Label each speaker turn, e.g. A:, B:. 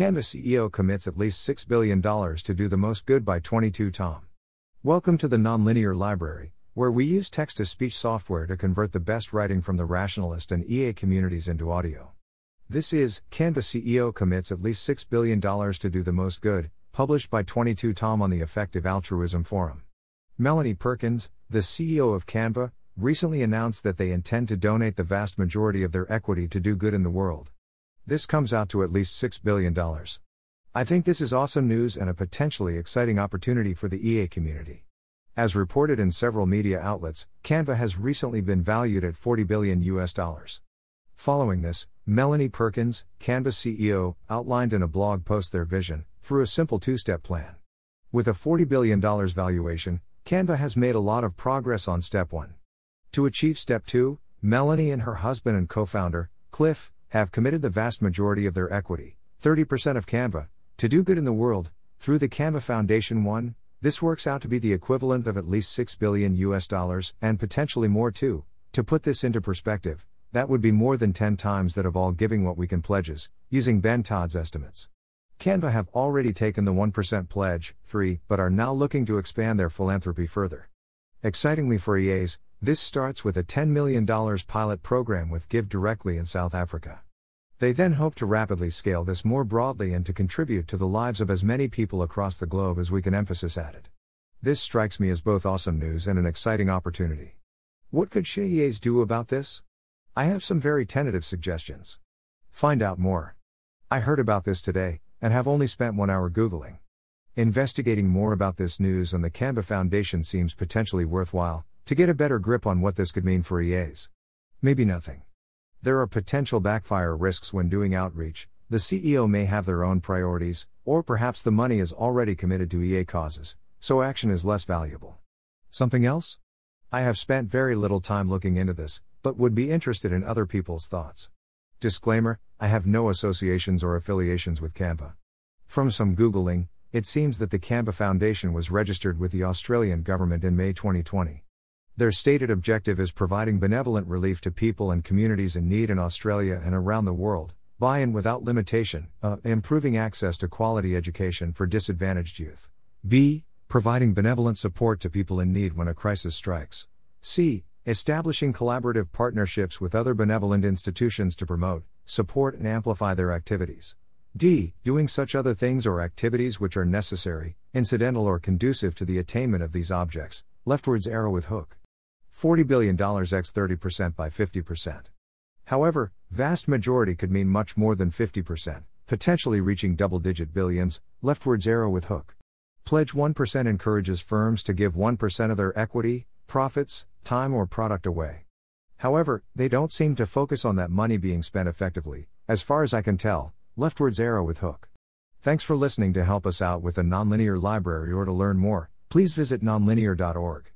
A: Canva CEO commits at least $6 billion to do the most good by 22 Tom. Welcome to the Nonlinear Library, where we use text to speech software to convert the best writing from the rationalist and EA communities into audio. This is Canva CEO commits at least $6 billion to do the most good, published by 22 Tom on the Effective Altruism Forum. Melanie Perkins, the CEO of Canva, recently announced that they intend to donate the vast majority of their equity to do good in the world. This comes out to at least $6 billion. I think this is awesome news and a potentially exciting opportunity for the EA community. As reported in several media outlets, Canva has recently been valued at 40 billion US dollars. Following this, Melanie Perkins, Canva CEO, outlined in a blog post their vision through a simple two-step plan. With a $40 billion valuation, Canva has made a lot of progress on step 1. To achieve step 2, Melanie and her husband and co-founder, Cliff, have committed the vast majority of their equity, 30% of Canva, to do good in the world, through the Canva Foundation 1. This works out to be the equivalent of at least 6 billion US dollars, and potentially more too. To put this into perspective, that would be more than 10 times that of all Giving What We Can pledges, using Ben Todd's estimates. Canva have already taken the 1% pledge, free, but are now looking to expand their philanthropy further. Excitingly for EAs, this starts with a $10 million pilot program with GiveDirectly in South Africa. They then hope to rapidly scale this more broadly and to contribute to the lives of as many people across the globe as we can emphasis added. This strikes me as both awesome news and an exciting opportunity. What could EAs do about this? I have some very tentative suggestions. Find out more. I heard about this today, and have only spent one hour Googling. Investigating more about this news and the Canva Foundation seems potentially worthwhile, to get a better grip on what this could mean for EAs. Maybe nothing. There are potential backfire risks when doing outreach, the CEO may have their own priorities, or perhaps the money is already committed to EA causes, so action is less valuable. Something else? I have spent very little time looking into this, but would be interested in other people's thoughts. Disclaimer I have no associations or affiliations with Canva. From some Googling, it seems that the Canva Foundation was registered with the Australian government in May 2020. Their stated objective is providing benevolent relief to people and communities in need in Australia and around the world, by and without limitation, uh, improving access to quality education for disadvantaged youth. B. Providing benevolent support to people in need when a crisis strikes. C. Establishing collaborative partnerships with other benevolent institutions to promote, support, and amplify their activities. D. Doing such other things or activities which are necessary, incidental, or conducive to the attainment of these objects. Leftwards arrow with hook. $40 billion x 30% by 50%. However, vast majority could mean much more than 50%, potentially reaching double digit billions, leftwards arrow with hook. Pledge 1% encourages firms to give 1% of their equity, profits, time, or product away. However, they don't seem to focus on that money being spent effectively, as far as I can tell, leftwards arrow with hook. Thanks for listening to help us out with the Nonlinear Library or to learn more, please visit nonlinear.org.